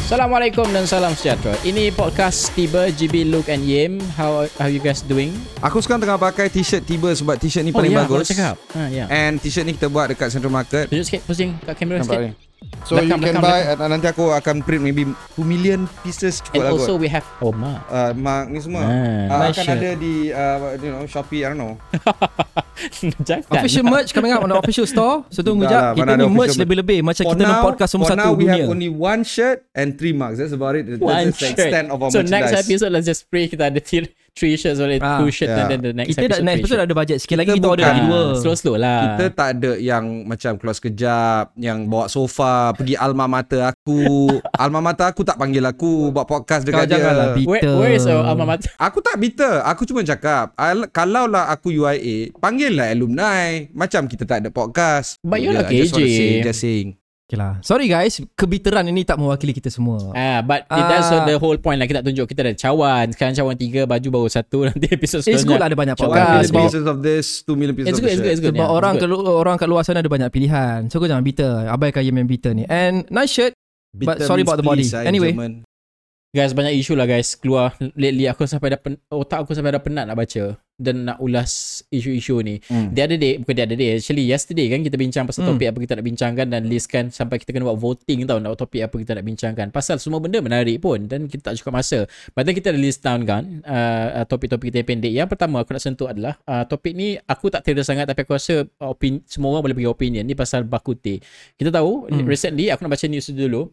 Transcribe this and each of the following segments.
Assalamualaikum dan salam sejahtera. Ini podcast Tiba, GB, Luke and Yim. How how you guys doing? Aku sekarang tengah pakai t-shirt tiba sebab t-shirt ni paling ya, bagus. Aku cakap. Ha, ya. And t-shirt ni kita buat dekat Central Market. Tunjuk sikit, pusing kat kamera Nampak sikit. ni. So Belakang, you can belakang, buy uh, nanti aku akan print maybe 2 million pieces And cukup lah also kot. we have oh ma. Uh, mark ni semua Ah, uh, nice akan shirt. ada di uh, you know Shopee I don't know. Jangan. Official merch coming out on the official store. So tunggu jap. lah, Kita ni ada merch lebih-lebih macam kita nak podcast for satu now we dunia. have only one shirt and three mugs. That's about it. That's One the shirt. extent of our So next merchandise. episode let's just pray kita ada three shirts or Ah, two shirts yeah. and then the next kita dah episode next episode ada budget sikit lagi Kita kita order lagi dua. Ah, Slow-slow lah. Kita tak ada yang macam keluar sekejap, yang bawa sofa, pergi alma mater aku. alma mater aku tak panggil aku buat podcast Kau dekat dia. janganlah bitter. Where, where is your alma mater? Aku tak bitter. Aku cuma cakap, al- kalau lah aku UIA, panggil lah alumni. Macam kita tak ada podcast. But you're Yeah, like AJ. Just saying. Okay lah. Sorry guys, kebiteran ini tak mewakili kita semua. Ah, but it, that's Ah. the whole point lah kita nak tunjuk kita ada cawan. Sekarang cawan tiga, baju baru satu nanti episode It's good lah ada banyak One podcast, million pieces of this, two million pieces It's of good, this. it's good, it's good. Sebab Yeah, orang ke good. orang kat luar sana ada banyak pilihan. So kau jangan bitter. Abaikan yang main bitter ni. And nice shirt. But sorry about the body. Anyway. Guys banyak isu lah guys keluar lately aku sampai dah pen, otak aku sampai dah penat nak baca dan nak ulas isu-isu ni. Hmm. The other day bukan the other day actually yesterday kan kita bincang pasal Hmm. topik apa kita nak bincangkan dan listkan sampai kita kena buat voting tau nak topik apa kita nak bincangkan. Pasal semua benda menarik pun dan kita tak cukup masa. Then kita ada list down kan uh, uh, topik-topik kita yang pendek. Yang pertama aku nak sentuh adalah uh, topik ni aku tak kira sangat tapi aku rasa uh, opin, semua orang boleh bagi opinion ni pasal bakute. Kita tahu Hmm. recently aku nak baca news dulu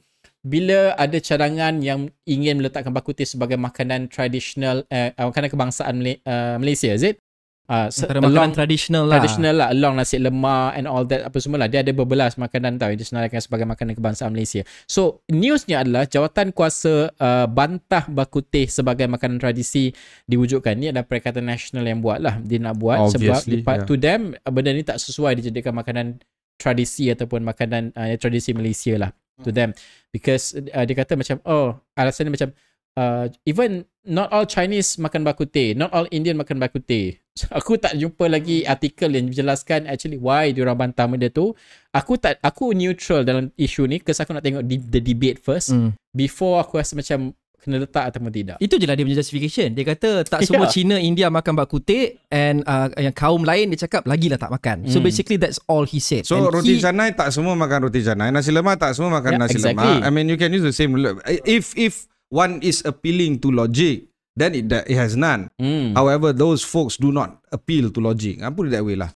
bila ada cadangan yang ingin meletakkan bakute sebagai makanan tradisional uh, makanan kebangsaan Mala- uh, Malaysia is it? Uh, Antara makanan along- tradisional lah. traditional lah along nasi lemak and all that apa semua lah dia ada berbelas makanan tau yang disenaraikan sebagai makanan kebangsaan Malaysia so newsnya adalah jawatan kuasa uh, bantah bakuteh sebagai makanan tradisi diwujudkan ni adalah Perikatan Nasional yang buat lah dia nak buat sebab Obviously, dipa- yeah. to them benda ni tak sesuai dijadikan makanan tradisi ataupun makanan uh, tradisi Malaysia lah to them because uh, dia kata macam oh alasan dia macam uh, even not all Chinese makan bakute, not all Indian makan bakute. Aku tak jumpa lagi artikel yang menjelaskan actually why diorang bantah benda tu. Aku tak aku neutral dalam isu ni because aku nak tengok the, the debate first Hmm. before aku rasa macam kena letak ataupun tidak. Itu je lah dia punya justification. Dia kata tak semua Cina, India makan bak kutip and uh, yang kaum lain dia cakap lagilah tak makan. So Hmm. basically that's all he said. So And roti he, canai tak semua makan roti canai, nasi lemak tak semua makan Yeah, nasi exactly. lemak. I mean you can use the same if if one is appealing to logic, then it it has none. Hmm. However, those folks do not appeal to logic. I put it that way lah.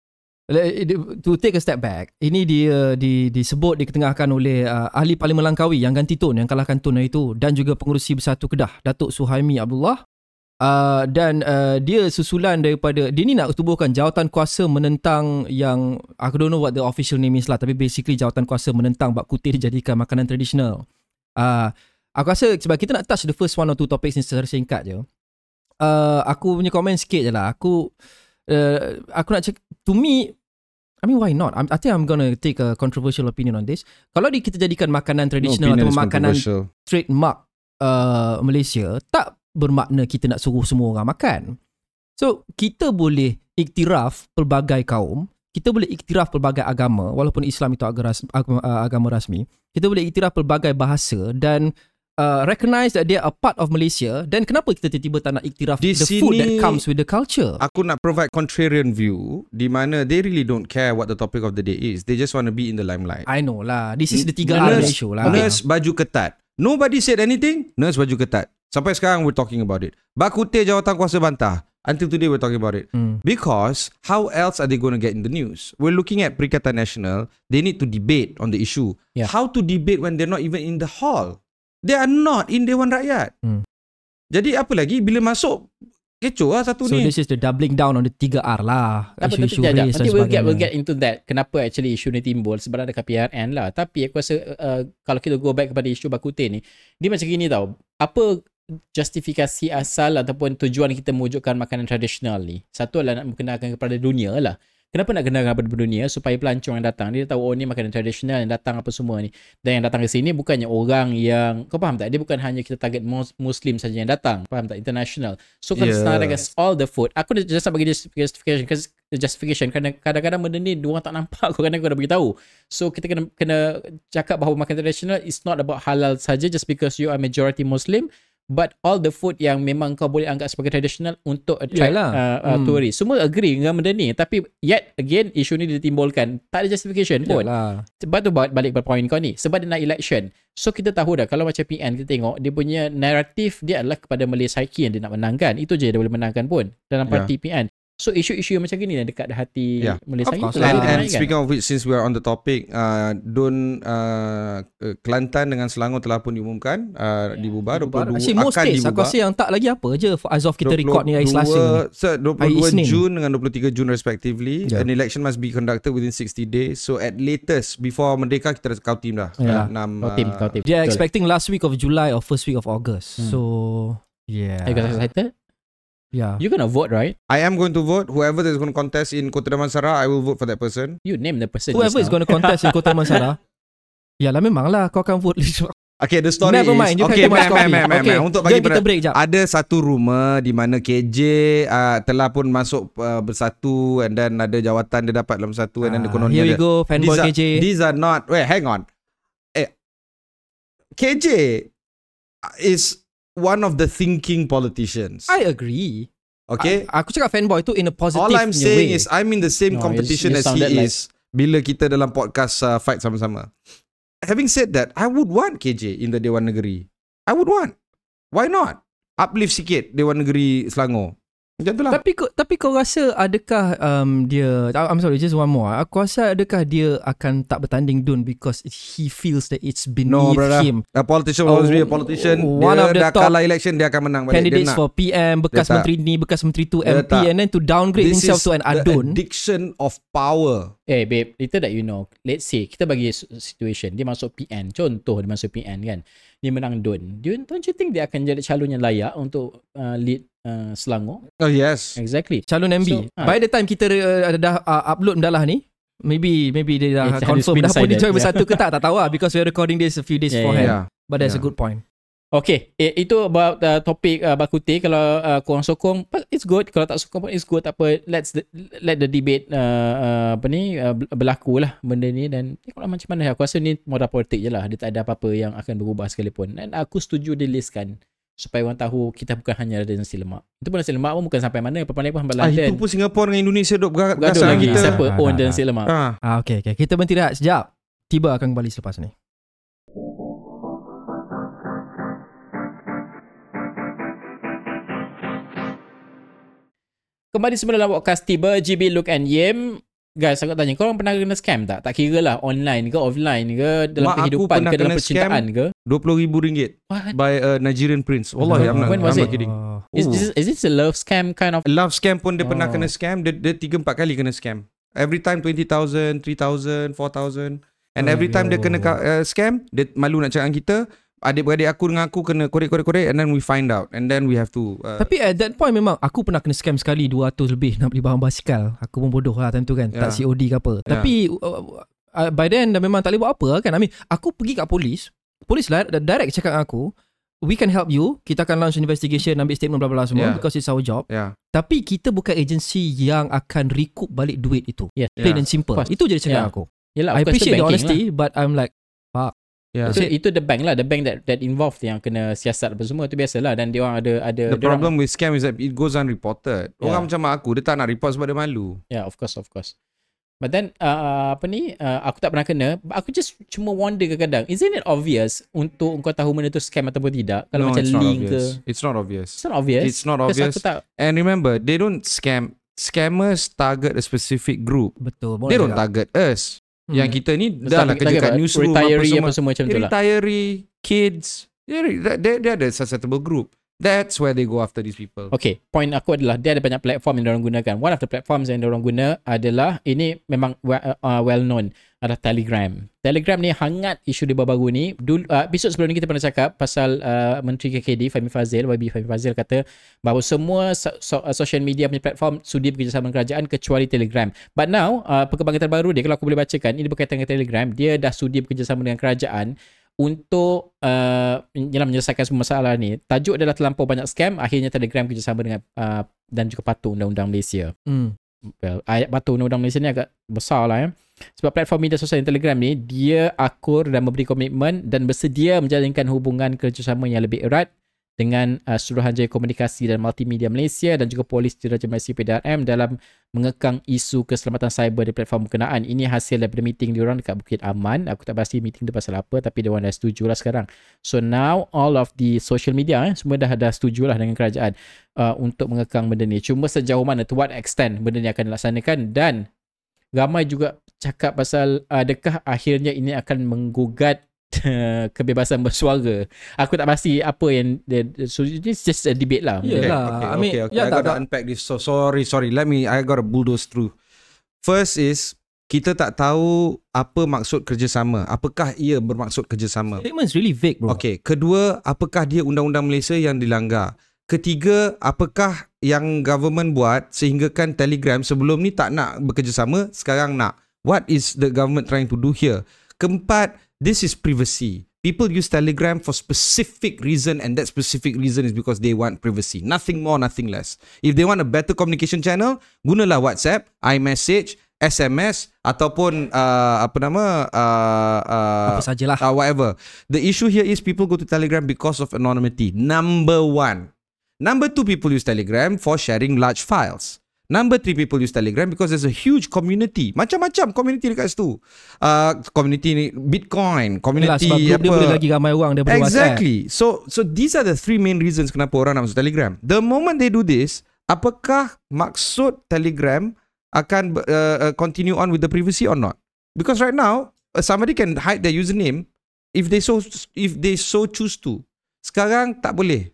To take a step back, ini dia di, disebut diketengahkan oleh uh, ahli Parlimen Langkawi yang ganti Tun, yang kalahkan Tun itu dan juga pengurusi Bersatu Kedah, Datuk Suhaimi Abdullah. Uh, dan uh, dia susulan daripada dia ni nak tubuhkan jawatan kuasa menentang yang aku don't know what the official name is lah tapi basically jawatan kuasa menentang bak kutih dijadikan makanan tradisional. Uh, aku rasa sebab kita nak touch the first one or two topics ni secara singkat je. Uh, aku punya komen sikit je lah. Aku uh, aku nak cakap to me I mean why not? I'm, I think I'm gonna take a controversial opinion on this. Kalau di, kita jadikan makanan tradisional atau makanan trademark uh, Malaysia tak bermakna kita nak suruh semua orang makan. So kita boleh iktiraf pelbagai kaum, kita boleh iktiraf pelbagai agama walaupun Islam itu agama, uh, agama rasmi. Kita boleh iktiraf pelbagai bahasa dan uh, recognize that they are a part of Malaysia dan kenapa kita tiba-tiba tak nak iktiraf Di the food that sini- comes with the culture? Aku nak provide contrarian view di mana they really don't care what the topic of the day is. They just want to be in the limelight. I know lah. This is the tiga R Nurse- issue lah. Nurse baju ketat. Nobody said anything. Nurse baju ketat. Sampai sekarang we're talking about it. Bakute jawatan kuasa bantah. Until today we're talking about it. Hmm. Because how else are they going to get in the news? We're looking at Perikatan Nasional. They need to debate on the issue. Yeah. How to debate when they're not even in the hall? They are not in Dewan Rakyat. Hmm. Jadi apa lagi bila masuk kecoh lah satu So ni. this is the doubling down on the tiga R lah. Apa nanti, Isu-isu race dan nanti we'll get, we'll get into that kenapa actually isu ni timbul sebab ada KPRN lah tapi aku rasa uh, kalau kita go back kepada isu bakute ni dia macam gini tau apa justifikasi asal ataupun tujuan kita mewujudkan makanan tradisional ni satu adalah nak mengenalkan kepada dunia lah Kenapa nak kenal dengan benda-benda ni ya? Supaya pelancong yang datang dia tahu oh ni makanan tradisional yang datang apa semua ni. Dan yang datang ke sini bukannya orang yang kau faham tak? Dia bukan hanya kita target mus- muslim saja yang datang. Faham tak? International. So kalau Yes. yes. all the food, aku dah just nak bagi justification cause justification kerana kadang-kadang benda ni diorang tak nampak kau kadang kau dah beritahu. So kita kena kena cakap bahawa makan tradisional is not about halal saja just because you are majority muslim but all the food yang memang kau boleh anggap sebagai traditional untuk attract Yalah. uh, uh, Hmm. tourist. Semua agree dengan benda ni tapi yet again isu ni ditimbulkan tak ada justification pun. Yalah. Sebab tu balik balik pada point kau ni. Sebab dia nak election. So kita tahu dah kalau macam PN kita tengok dia punya naratif dia adalah kepada Malay psyche yang dia nak menangkan. Itu je dia boleh menangkan pun dalam Yeah. parti PN. So isu-isu yang macam gini yang dekat hati Yeah. Malay Of psyche course. And, and speaking of which, since we are on the topic, uh, Dun uh, uh, Kelantan dengan Selangor telah pun diumumkan uh, dibubar. 22 Actually most akan states aku dibubar. rasa yang tak lagi apa je as of kita record ni hari Selasa ni. So, Hari 22 Isnin. Jun dengan 23 Jun respectively. Yeah. An election must be conducted within 60 days. So at latest before Merdeka kita dah kau team dah. Yeah. Enam, Kau tim, uh, kau tim. They are expecting last week of July or first week of August. Hmm. So yeah. Are you guys excited? Yeah. You're gonna vote, right? I am going to vote. Whoever is going to contest in Kota Damansara, I will vote for that person. You name the person. Whoever is going to contest in Kota Damansara. Yalah memanglah kau akan vote Okay, the story Never is... mind. You okay, man, man, man, man, okay. man. Untuk bagi kita break jap. ada satu rumor di mana KJ uh, telah pun masuk uh, bersatu and then ada jawatan dia dapat dalam satu and then Ah, kononnya Here we go, fanboy these are, KJ. These are not. Wait, hang on. Eh, KJ is one of the thinking politicians. I agree. Okay. A- aku cakap fanboy tu in a positive All I'm saying way. is I'm in the same No, competition you- you as he like- is bila kita dalam podcast uh, fight sama-sama. Having said that, I would want KJ in the Dewan Negeri. I would want. Why not? Uplift sikit Dewan Negeri Selangor. Macam tu lah. Tapi tapi kau rasa adakah um, dia I'm sorry just one more. Aku rasa adakah dia akan tak bertanding Dun because he feels that it's beneath No, brother. him. A politician will always be a Oh, politician. one dia of the dah top kalah election, dia akan menang balik. Candidates dia nak. for PM, bekas Dia tak. menteri ni, bekas menteri tu Dia MP tak. and then to downgrade This himself to an the adun. addiction of power. Eh babe, little that you know, let's say kita bagi situation, dia masuk PN, contoh dia masuk PN kan. Dia menang DUN. Don't you think dia akan jadi calon yang layak untuk uh, lead uh, Selangor? Oh yes. Exactly. Calon MB. So, ah. By the time kita uh, dah uh, upload dah lah ni, maybe maybe dia dah confirm dah pun yeah. bersatu ke tak tak tahu lah because we're recording this a few days Yeah, beforehand. Yeah. But that's a Yeah. good point. Okay, eh, itu about uh, topik uh, bakute kalau uh, korang sokong, but it's good. Kalau tak sokong pun it's good. Tak apa, let's the, let the debate uh, uh, apa ni uh, berlaku lah benda ni dan tengoklah macam mana. Aku rasa ni moral politik je lah. Dia tak ada apa-apa yang akan berubah sekalipun. Dan aku setuju dia listkan supaya orang tahu kita bukan hanya ada nasi lemak. Itu pun nasi lemak pun bukan sampai mana. Papan pun sampai Ah, London. itu pun Singapura dengan Indonesia duk bergaduh Bergaduh lagi. kita. Siapa Ah, own ah, ah. nasi lemak. Ah. Ah okay okay. Kita berhenti rehat sekejap. Tiba akan kembali selepas ni. Kembali semula dalam podcast tiba GB Look and Yim. Guys, aku tanya, korang pernah kena scam tak? Tak kira lah online ke offline ke dalam Mak aku kehidupan pernah ke dalam kena percintaan ke? RM20,000 What? by a Nigerian prince. Wallahi, I'm not, When I'm was not it? kidding. Oh. Is, Oh. is, is this a love scam kind of Love scam pun dia pernah Oh. kena scam. Dia, dia 3-4 kali kena scam. Every time 20,000, 3,000, 4,000. And every time dia kena ka- uh, scam, dia malu nak cakap dengan kita. Adik-beradik aku dengan aku kena korek-korek-korek and then we find out. And then we have to... Uh, Tapi at that point memang aku pernah kena scam sekali 200 lebih nak beli barang basikal. Aku pun bodoh lah time tu kan. Yeah. Tak COD ke apa. Yeah. Tapi uh, uh, by then dah memang tak boleh buat apa lah kan. I mean aku pergi kat polis. Polis lah direct cakap dengan aku. We can help you. Kita akan launch investigation, ambil statement bla bla bla semua Yeah. because it's our job. yeah. Tapi kita bukan agensi yang akan recoup balik duit itu. Yes. Plain Yeah. and simple. Itu je dia cakap Yeah. aku. Yelah, I appreciate the honesty but I'm like Yeah. Lah. Itu, itu the bank lah, the bank that that involved yang kena siasat apa semua tu biasalah dan dia orang ada ada The problem with scam is that it goes unreported. Yeah. Orang macam aku, dia tak nak report sebab dia malu. Yeah, of course, of course. But then uh, apa ni uh, aku tak pernah kena but aku just cuma wonder kadang-kadang isn't it obvious untuk kau tahu mana tu scam ataupun tidak kalau no, macam it's not link ke obvious. It's not obvious. it's not obvious It's not obvious. aku tak And remember, they don't scam. Scammers target a specific group. betul. They don't target us. Hmm. Yang kita ni Lepas dah lah kerja kat newsroom retiree apa semua. apa semua macam tu lah Retiree, kids. Dia, dia, dia ada susceptible group. That's where they go after these people. Okay, point aku adalah dia ada banyak platform yang orang gunakan. One of the platforms yang orang guna adalah ini memang well, uh, well known adalah Telegram. Telegram ni hangat isu dia baru-baru ni. Dulu uh, episod sebelum ni kita pernah cakap pasal uh, Menteri KKD Fahmi Fazil, YB Fahmi Fazil kata bahawa semua so, so, uh, social media punya platform sudi bekerjasama dengan kerajaan kecuali Telegram. But now uh, perkembangan terbaru dia kalau aku boleh bacakan ini berkaitan dengan Telegram, dia dah sudi bekerjasama dengan kerajaan untuk uh, menyelesaikan semua masalah ni. Tajuk adalah terlampau banyak scam, akhirnya Telegram kerjasama dengan uh, dan juga patuh Undang-Undang Malaysia. Hmm. Well, patuh Undang-Undang Malaysia ni agak besar lah ya. Sebab platform media sosial Telegram ni, dia akur dan memberi komitmen dan bersedia menjalinkan hubungan kerjasama yang lebih erat dengan uh, Suruhanjaya Komunikasi dan Multimedia Malaysia dan juga Polis Diraja Malaysia PDRM dalam mengekang isu keselamatan cyber di platform berkenaan. Ini hasil daripada meeting diorang dekat Bukit Aman. Aku tak pasti meeting tu pasal apa tapi diorang dah setuju lah sekarang. So now all of the social media eh, semua dah dah setuju lah dengan kerajaan uh, untuk mengekang benda ni. Cuma sejauh mana, to what extent benda ni akan dilaksanakan dan ramai juga cakap pasal adakah akhirnya ini akan menggugat kebebasan bersuara. Aku tak pasti apa yang so it's just a debate lah. Yeah. Yelah, okay, I mean, okay, okay. ya, I got to unpack this. So sorry, sorry. Let me. I got to bulldoze through. First is kita tak tahu apa maksud kerjasama. Apakah ia bermaksud kerjasama? Statement is really vague bro. Okay. Kedua, apakah dia undang-undang Malaysia yang dilanggar? Ketiga, apakah yang government buat sehinggakan Telegram sebelum ni tak nak bekerjasama, sekarang nak? What is the government trying to do here? Keempat, this is privacy. People use Telegram for specific reason and that specific reason is because they want privacy. Nothing more, nothing less. If they want a better communication channel, gunalah WhatsApp, iMessage, SMS ataupun uh, apa nama uh, uh, Apa sajalah. uh, whatever. The issue here is people go to Telegram because of anonymity. Number one. Number two, people use Telegram for sharing large files. Number three, people use Telegram because there's a huge community. Macam-macam community dekat situ. Uh, community ni Bitcoin, community group apa. dia boleh lagi ramai orang daripada WhatsApp. Exactly. So so these are the three main reasons kenapa orang nak masuk Telegram. The moment they do this, apakah maksud Telegram akan uh, uh, continue on with the privacy or not? Because right now, uh, somebody can hide their username if they so if they so choose to. Sekarang tak boleh.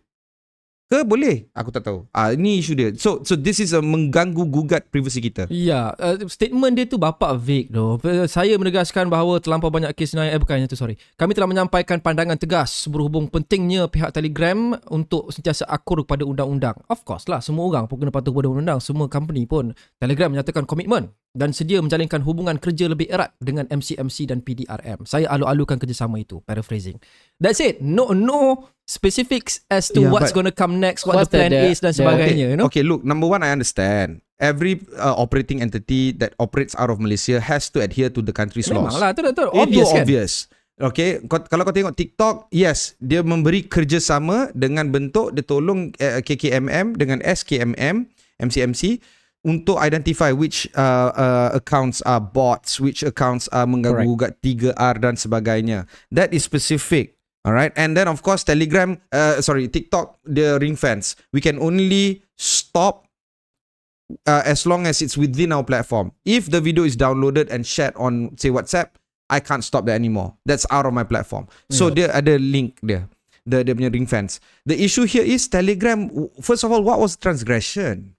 Ke boleh? Aku tak tahu. Ah ini isu dia. So so this is a mengganggu gugat privacy kita. Ya, uh, statement dia tu bapak vague tu. Saya menegaskan bahawa terlampau banyak kes naya eh bukannya tu sorry. Kami telah menyampaikan pandangan tegas berhubung pentingnya pihak Telegram untuk sentiasa akur kepada undang-undang. Of course lah, semua orang pun kena patuh kepada undang-undang. Semua company pun Telegram menyatakan komitmen dan sedia menjalinkan hubungan kerja lebih erat dengan MCMC dan PDRM. Saya alu-alukan kerjasama itu, paraphrasing. That's it. No no specifics as to Yeah, what's going to come next, what what's the plan the- is dan sebagainya, you know. Okay, look, number one, I understand. Every uh, operating entity that operates out of Malaysia has to adhere to the country's laws. Memanglah, tu, tu, tu, Itu obvious kan. obvious. Okay, kau, kalau kau tengok TikTok, yes, dia memberi kerjasama dengan bentuk dia tolong uh, KKMM dengan SKMM, MCMC untuk identify which uh, uh, accounts are bots, which accounts are mengganggu 3R dan sebagainya. That is specific. Alright, and then of course Telegram, uh, sorry TikTok, the ring fence. We can only stop uh, as long as it's within our platform. If the video is downloaded and shared on say WhatsApp, I can't stop that anymore. That's out of my platform. So dia ada link dia. The dia punya ring fence. The issue here is Telegram. First of all, what was transgression?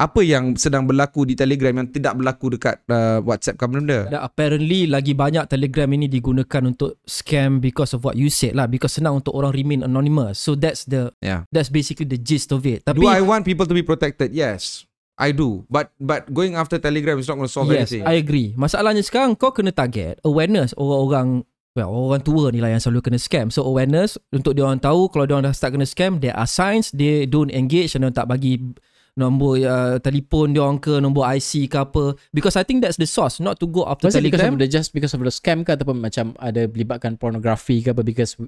Apa yang sedang berlaku di Telegram yang tidak berlaku dekat uh, WhatsApp kan benda? Dan apparently lagi banyak Telegram ini digunakan untuk scam because of what you said lah because senang untuk orang remain anonymous. So that's the Yeah. that's basically the gist of it. Tapi Do I want people to be protected? Yes. I do. But but going after Telegram is not going to solve yes, anything. I agree. Masalahnya sekarang kau kena target awareness orang-orang well, orang tua ni lah yang selalu kena scam. So awareness untuk dia orang tahu kalau dia orang dah start kena scam, there are signs they don't engage and orang tak bagi nombor uh, telefon dia orang ke nombor IC ke apa because I think that's the source not to go after Was it because Telegram of the just because of the scam ke ataupun macam ada melibatkan pornografi ke apa because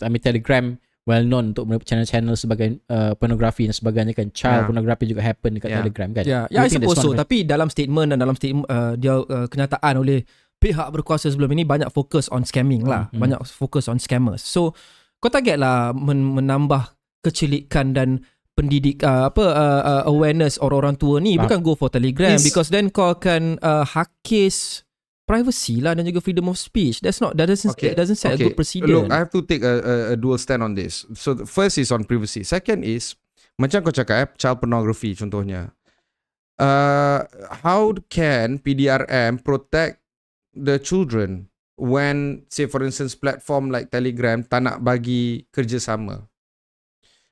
I mean Telegram well known untuk channel-channel sebagai uh, pornografi dan sebagainya kan child Yeah. pornography juga happen dekat Yeah. Telegram kan. You yeah, I suppose so. Tapi dalam statement dan dalam statement uh, dia uh, kenyataan oleh pihak berkuasa sebelum ini banyak fokus on scamming lah. Hmm, hmm. Banyak fokus on scammers. So kau target lah men- menambah kecilikan dan pendidik uh, apa uh, uh, awareness orang-orang tua ni Faham. bukan go for Telegram Is- because then kau akan uh, hakis privacy lah dan juga freedom of speech. That's not that doesn't Okay. it doesn't set a good precedent. Look, I have to take a, a, a dual stand on this. So the first is on privacy. Second is macam kau cakap eh, child pornography contohnya. Uh, how can PDRM protect the children when say for instance platform like Telegram tak nak bagi kerjasama?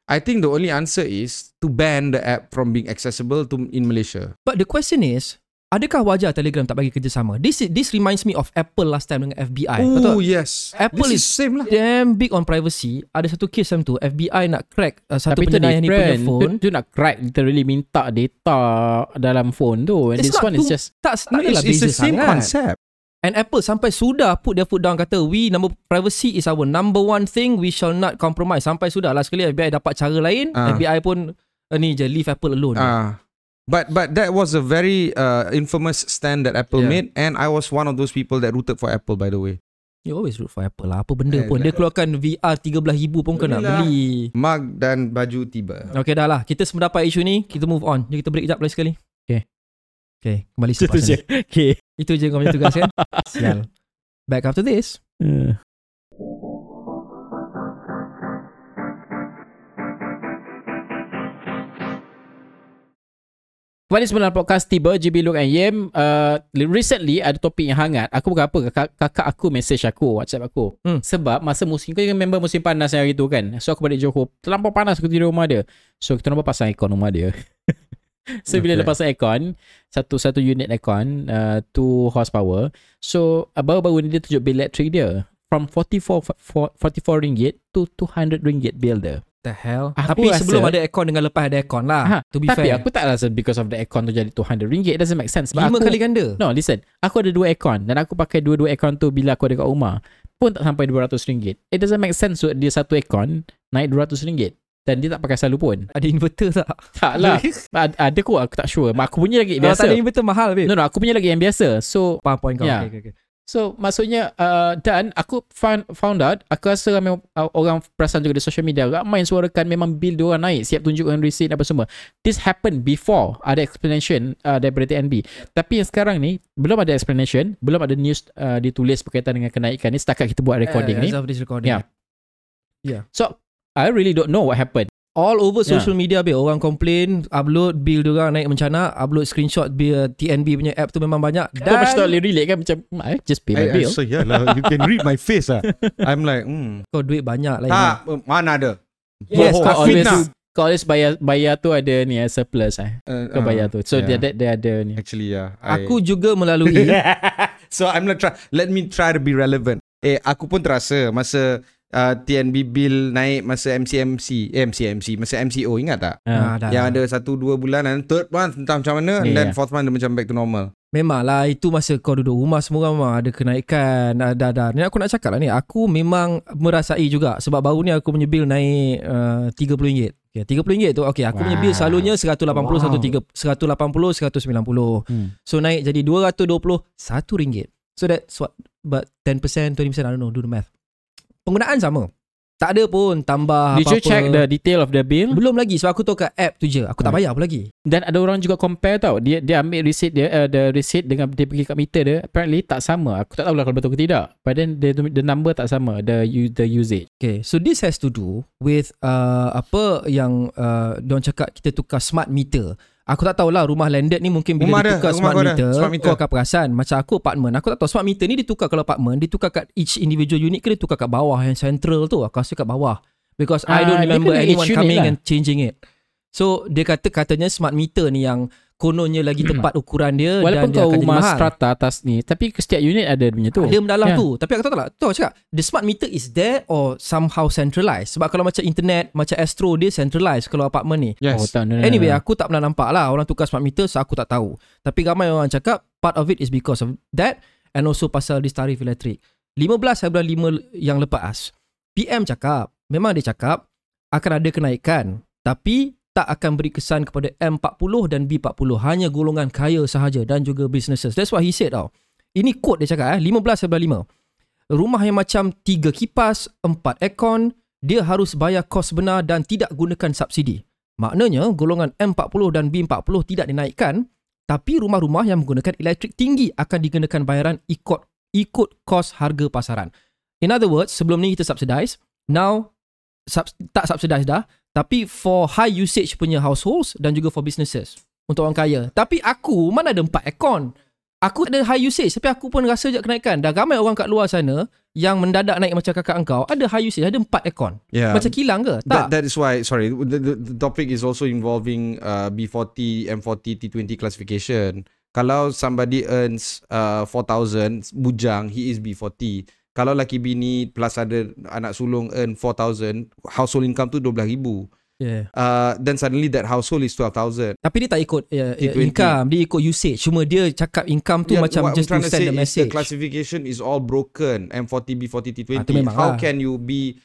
I think the only answer is to ban the app from being accessible to in Malaysia. But the question is, adakah wajar Telegram tak bagi kerjasama? This is, this reminds me of Apple last time dengan FBI. Oh yes, Apple this is is same lah. Damn big on privacy. Ada satu case macam tu, FBI nak crack uh, satu Tapi penjenayah ni punya. Tu, phone. tu nak crack literally minta data dalam phone tu. And It's this not one is too- just Tak, tak it's, it's beza the same sangat. concept. And Apple sampai sudah put their foot down kata we number privacy is our number one thing we shall not compromise. Sampai sudah lah sekali FBI dapat cara lain, Ah. FBI pun uh, ni je leave Apple alone. Ah, but but that was a very uh, infamous stand that Apple Yeah. made, and I was one of those people that rooted for Apple. By the way, You always root for Apple lah. Apa benda Eh, pun. Dia keluarkan VR 13,000 pun kau nak Belilah. beli. mug dan baju tiba. Okay dah lah. Kita semua dapat isu ni. Kita move on. Jom kita break kejap lagi sekali. Okay. Kembali itu selepas je. Okay. Itu je kau punya tugas kan? Sial. Back after this. Uh. Kembali semula podcast tiba GB Look and Yem uh, Recently ada topik yang hangat Aku bukan apa kakak, kakak aku message aku Whatsapp aku Hmm. Sebab masa musim Kau member musim panas yang hari tu kan So aku balik Johor Terlampau panas aku tidur rumah dia So kita nampak pasang aircon rumah dia So bila Okay. pasang aircon Satu satu unit aircon uh, 2 horsepower So uh, baru-baru ni dia tunjuk bill elektrik dia From 44 for- 44 ringgit to 200 ringgit bill dia The hell? Aku Tapi rasa- sebelum ada aircon dengan lepas ada aircon lah. Ha, to be Tapi fair. aku tak rasa because of the aircon tu jadi 200 ringgit It doesn't make sense Lima aku, kali ganda. No listen Aku ada dua aircon Dan aku pakai dua-dua aircon tu Bila aku ada kat rumah Pun tak sampai 200 ringgit It doesn't make sense so Dia satu aircon Naik 200 ringgit Dan dia tak pakai selalu pun Ada inverter tak? Tak lah Ad- Ada kot aku tak sure Mak Aku punya lagi biasa tak ada inverter mahal babe. No no aku punya lagi yang biasa So Faham point kau. Yeah. Okay, okay, okay. So maksudnya uh, Dan aku found, found out Aku rasa ramai uh, orang perasan juga di social media Ramai yang suarakan memang bil dia orang naik Siap tunjukkan receipt apa semua This happened before Ada explanation uh, daripada TNB Tapi yang sekarang ni Belum ada explanation Belum ada news uh, ditulis berkaitan dengan kenaikan ni Setakat kita buat recording Eh, ni As of this recording. Yeah. So I really don't know what happened All over Yeah. social media babe. Orang complain, upload bill diorang naik mencana, upload screenshot bill TNB punya app tu memang banyak. Kau macam tak boleh relate kan Macam I just pay my I, I, bill so yeah lah, you can read my face ah. I'm like, hmm. kau duit banyak lah. Tak, uh, mana ada? Yes kau always Fitnah. Kau always bayar Bayar tu ada ni eh, Surplus eh Uh, Kau bayar tu So yeah. dia, dia, dia ada ni Actually yeah. I- Aku juga melalui so I'm not try. Let me try to be relevant. Eh, aku pun terasa masa uh, TNB bill naik masa MCMC, eh, MCMC, masa MCO ingat tak? Ah, dah. Yang ada satu dua bulan dan third month entah macam mana and Yeah, then yeah. fourth month dia macam back to normal. Memanglah itu masa kau duduk rumah semua orang memang ada kenaikan ada ada. Ni aku nak cakap lah ni aku memang merasai juga sebab baru ni aku punya bill naik uh, RM30. Okay, RM30 tu okay aku punya Wow. bill selalunya 180 Wow. 130 180 190. Hmm. So naik jadi 220 RM1. So that's what but 10% 20% I don't know do the math. Penggunaan sama. Tak ada pun tambah Did you apa-apa. check the detail of the bill? Belum lagi sebab aku tahu kat app tu je. Aku tak Hmm. bayar apa lagi. Dan ada orang juga compare tau. Dia dia ambil receipt dia uh, the receipt dengan dia pergi kat meter dia apparently tak sama. Aku tak tahu lah kalau betul ke tidak. But then the the number tak sama the the usage. Okay, so this has to do with uh, apa yang uh, diorang cakap kita tukar smart meter. Aku tak tahulah rumah landed ni mungkin bila Rumah ada, ditukar rumah smart ada, meter, smart meter. kau akan perasan. Macam aku apartment, aku tak tahu smart meter ni ditukar kalau apartment, ditukar kat each individual unit ke ditukar kat bawah yang central tu. Aku rasa kat bawah. Because I Ah, don't remember anyone coming lah. and changing it. So dia kata katanya smart meter ni yang kononnya lagi tepat ukuran dia Walaupun dan dia kau akan jadi rumah mahal. strata atas ni tapi setiap unit ada dia punya tu. Ada mendalam Ya. tu Tapi aku tahu tak Tu aku cakap The smart meter is there Or somehow centralized Sebab kalau macam internet Macam Astro Dia centralized Kalau apartment ni Oh, Yes. tak, no, no, Anyway no. aku tak pernah nampak lah Orang tukar smart meter So aku tak tahu Tapi ramai orang cakap Part of it is because of that And also pasal this tarif elektrik 15 hari bulan 5 yang lepas PM cakap Memang dia cakap Akan ada kenaikan Tapi tak akan beri kesan kepada M40 dan B40. Hanya golongan kaya sahaja Dan juga businesses. That's what he said tau. Ini quote dia cakap eh 15 hari bulan 5 Rumah yang macam 3 kipas 4 aircon Dia harus bayar kos benar Dan tidak gunakan subsidi. Maknanya golongan M40 dan B40 tidak dinaikkan Tapi rumah-rumah yang menggunakan elektrik tinggi akan dikenakan bayaran ikut ikut kos harga pasaran. In other words, sebelum ni kita subsidize, now sub, tak subsidize dah, tapi for high usage punya households dan juga for businesses untuk orang kaya. Tapi aku mana ada empat aircon. Aku ada high usage tapi aku pun rasa je kenaikan. Dah ramai orang kat luar sana yang mendadak naik macam kakak engkau ada high usage, ada empat aircon. Yeah. Macam kilang ke? Tak. That, that is why, sorry, the, the, the topic is also involving uh, B40, M40, T20 classification. Kalau somebody earns uh, 4,000, bujang, he is B40. Kalau laki bini plus ada anak sulung earn 4,000, household income tu 12,000. Yeah. Uh, then suddenly that household is 12,000. Tapi dia tak ikut uh, T20. income, dia ikut usage. Cuma dia cakap income tu Yeah, macam just to send the message. The classification is all broken. M40, B40, T20. Ah, How lah. can you be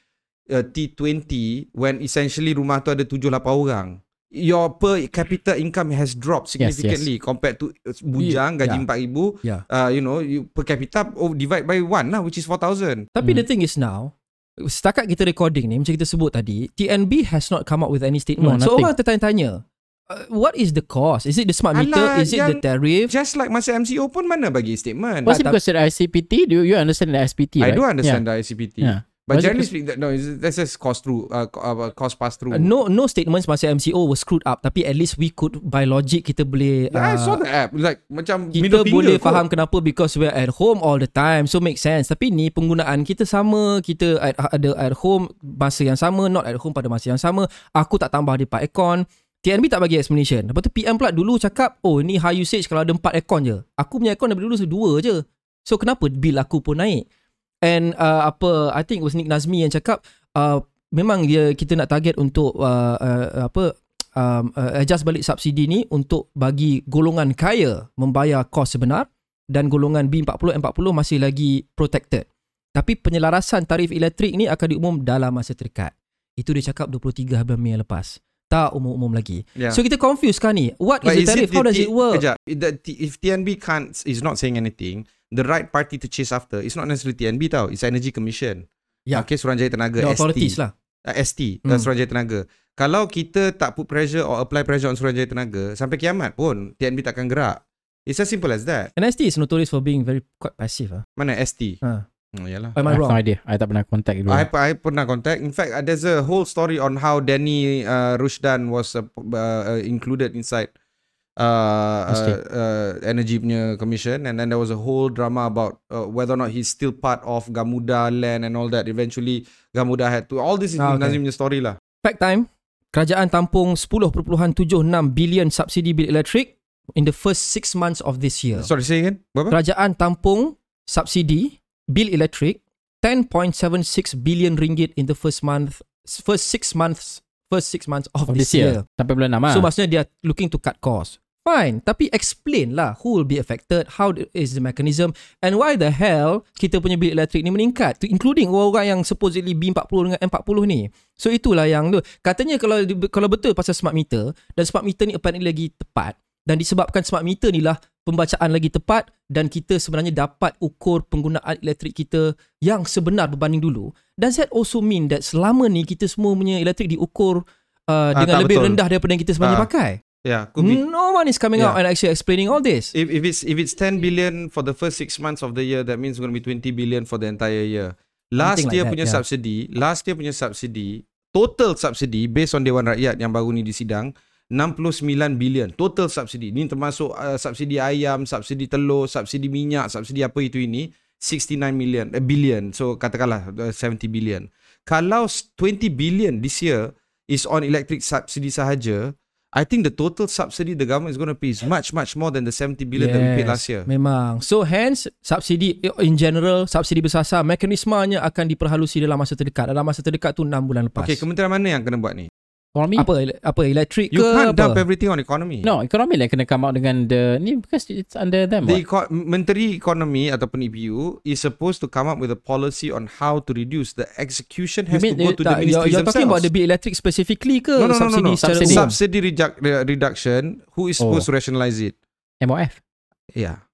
uh, T20 when essentially rumah tu ada 7-8 orang? Your per capita income has dropped Yes, significantly compared to uh, bujang gaji Yeah. 4,000. Yeah. Uh, you know, you per capita oh, divide by 1 lah which is 4,000. Tapi Hmm. the thing is now, setakat kita recording ni, macam kita sebut tadi, TNB has not come up with any statement. No, so orang tertanya-tanya, uh, what is the cost? Is it the smart meter? Alah, is it the tariff? Just like masa MCO pun mana bagi statement. Was it because of the ICPT? Do you understand the SPT? I right? do understand the ICPT. Yeah. But generally speaking, no, that's just cost through, uh, uh, cost pass through. Uh, no no statements masa MCO was screwed up tapi at least we could by logic kita boleh Yeah, I saw uh, the app. Like macam kita boleh kot. faham kenapa because we're at home all the time so make sense. Tapi ni penggunaan kita sama kita at, ada at home masa yang sama not at home pada masa yang sama. Aku tak tambah dia 4 aircon. TNB tak bagi explanation. Lepas tu PM pula dulu cakap oh ni high usage kalau ada 4 aircon je. Aku punya aircon daripada dulu dua je. So kenapa bill aku pun naik and uh, apa I think it was Nick Nazmi yang cakap uh, memang dia kita nak target untuk uh, uh, apa um, uh, adjust balik subsidi ni untuk bagi golongan kaya membayar kos sebenar dan golongan B40 M40 masih lagi protected. Tapi penyelarasan tarif elektrik ni akan diumum dalam masa terdekat. Itu dia cakap 23 bulan Mei lepas. Tak umum-umum lagi. Yeah. So kita confused kan ni. What But is the tarif? How does it work? Kejap. If TNB can't is not saying anything, the right party to chase after is not necessarily TNB tau. It's Energy Commission. Yeah. Okay, Suruhanjaya Tenaga The ST. authorities lah. Uh, ST, Hmm. uh, Suruhanjaya Tenaga. Kalau kita tak put pressure or apply pressure on Suruhanjaya Tenaga, sampai kiamat pun TNB takkan gerak. It's as simple as that. And ST is notorious for being very quite passive. Ah. Mana ST? Ha. Oh, yalah. Am I I have wrong? no idea. I tak pernah contact dulu. I, I pernah contact. In fact, uh, there's a whole story on how Danny uh, Rushdan was uh, uh, included inside uh, uh, uh, energy punya commission, and then there was a whole drama about uh, whether or not he's still part of Gamuda land and all that. Eventually, Gamuda had to. All this is Ah, okay. Nazim punya story lah. Fact time. Kerajaan tampung 10.76 bilion subsidi bil elektrik in the first 6 months of this year. Sorry, say again. Berapa? Kerajaan tampung subsidi bil elektrik 10.76 billion ringgit in the first month first 6 months first 6 months of, of this, this year. Sampai bulan 6 So ah. maksudnya dia looking to cut cost. Fine, tapi explain lah who will be affected, how is the mechanism and why the hell kita punya bil elektrik ni meningkat to including orang-orang yang supposedly B40 dengan M40 ni. So itulah yang tu. Katanya kalau kalau betul pasal smart meter dan smart meter ni apparently lagi tepat dan disebabkan smart meter ni lah pembacaan lagi tepat dan kita sebenarnya dapat ukur penggunaan elektrik kita yang sebenar berbanding dulu. Does that also mean that selama ni kita semua punya elektrik diukur uh, Ah, dengan lebih betul. rendah daripada yang kita sebenarnya Ah. pakai? Yeah, could be. No one is coming out Yeah. and actually explaining all this. If, if it's if it's 10 billion for the first six months of the year, that means it's going to be 20 billion for the entire year. Last Something like year that, punya yeah. subsidy, last year punya subsidy, total subsidy based on Dewan Rakyat yang baru ni disidang, 69 billion total subsidy. Ni termasuk uh, subsidi ayam, subsidi telur, subsidi minyak, subsidi apa itu ini, 69 million uh, billion. So katakanlah uh, 70 billion. Kalau s- 20 billion this year is on electric subsidy sahaja, I think the total subsidy the government is going to pay is much much more than the 70 billion that we paid last year. Memang. So hence subsidi in general subsidi bersasar mekanismenya akan diperhalusi dalam masa terdekat. Dalam masa terdekat tu 6 bulan lepas. Okay, kementerian mana yang kena buat ni? Economy? apa apa elektrik You ke can't apa? dump everything on economy. No, economy lah kena come out dengan the ni because it's under them. The eco- Menteri Ekonomi ataupun EPU is supposed to come up with a policy on how to reduce the execution has mean to go it- to the Tak, you're, ministries you're talking about themselves. the bill electric specifically ke no, no, no, no, subsidi no. secara Subsidy. Subsidy reduc- uh, reduction. Who is supposed Oh. to rationalize it? MOF. Yeah.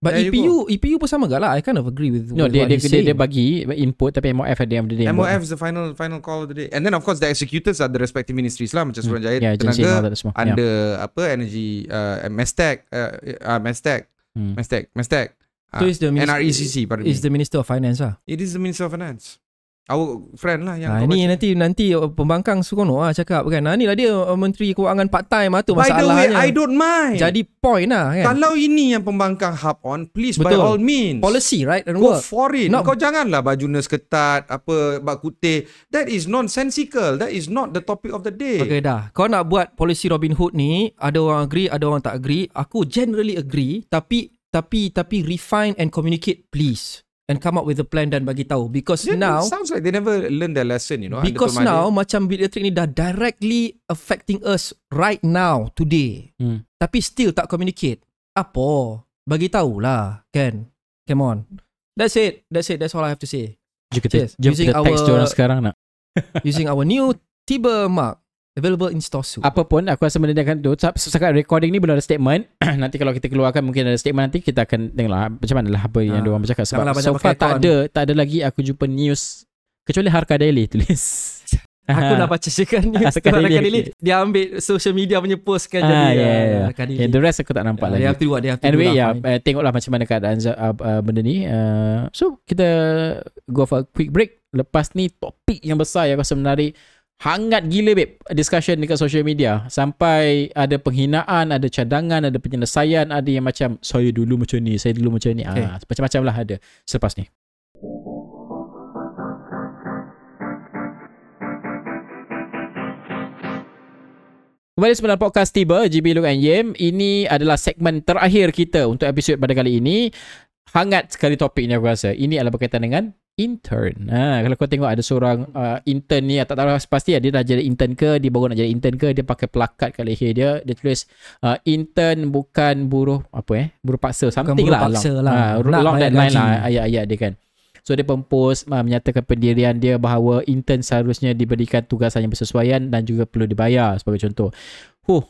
But There you EPU EPU pun sama gak lah. I kind of agree with No, dia what dia, he's dia, dia saying. bagi input tapi MOF at the end of the day. MOF is the final final call of the day. And then of course the executors are the respective ministries lah macam Suruhanjaya yeah, agency and all Tenaga that semua. Yeah. under apa energy uh, Mestek uh, uh, Mestek Hmm. Mestek Mestek So is the minister, NRECC pardon is me. the Minister of Finance lah. It is the Minister of Finance. Our friend lah yang Ha, ni baca. nanti nanti uh, pembangkang seronok lah cakap kan. Ha, ni lah dia uh, Menteri Kewangan part time lah tu By the way, masalahnya. I don't mind. Jadi point lah kan. Kalau ini yang pembangkang hub on, please by Betul. all means. Policy right and Go work. for it. Not- Kau janganlah baju nurse ketat, apa, bak kutih. That is nonsensical. That is not the topic of the day. Okay dah. Kau nak buat policy Robin Hood ni, ada orang agree, ada orang tak agree. Aku generally agree, tapi tapi tapi refine and communicate please and come up with a plan dan bagi tahu because It now sounds like they never learn their lesson, you know. under because Mahathir. now macam bil elektrik ni dah directly affecting us right now today. Hmm. Tapi still tak communicate. Apa? Bagi tahulah, kan? Come on. That's it. That's it. That's all I have to say. Jom kita, Yes, jom using kita text our- dia orang sekarang nak. Using our new Tiber mark available in store soon. Apa pun aku rasa benda dia akan tu setakat recording ni belum ada statement. Nanti kalau kita keluarkan Mungkin ada statement nanti Kita akan tengok lah Macam mana lah Apa yang Ah, diorang bercakap. Sebab so far tak ada Tak ada lagi aku jumpa news. Kecuali Harka Daily tulis. Aku dah baca sekan ni Sekarang Daily. Dia ambil social media punya post kan Ah, jadi yeah, ah, yeah. Rekan Daily. Yeah, The rest aku tak nampak Ah, lagi. They have to do what they have to Anyway do ya lah, yeah, uh, Tengoklah macam mana keadaan uh, uh, Benda ni. Uh, So kita Go for a quick break. Lepas ni Topik yang besar Yang aku rasa menarik Hangat gila babe Discussion dekat social media. Sampai Ada penghinaan Ada cadangan Ada penyelesaian Ada yang macam Saya dulu macam ni Saya dulu macam ni. Okay. ah, Macam-macam lah ada Selepas ni. Kembali sembilan podcast tiba GB Look and Yem Ini adalah segmen terakhir kita Untuk episod pada kali ini. Hangat sekali topik ni aku rasa. Ini adalah berkaitan dengan intern ha, Kalau kau tengok ada seorang uh, intern ni Tak tahu pasti dia dah jadi intern ke Dia baru nak jadi intern ke Dia pakai plakat kat leher dia Dia tulis uh, Intern bukan buruh Apa eh Buruh paksa Something buruh lah paksa lah. ha, Nak Long deadline gaji. lah Ayat-ayat dia kan So dia pun post uh, menyatakan pendirian dia bahawa intern seharusnya diberikan tugasan yang bersesuaian dan juga perlu dibayar sebagai contoh. Huh,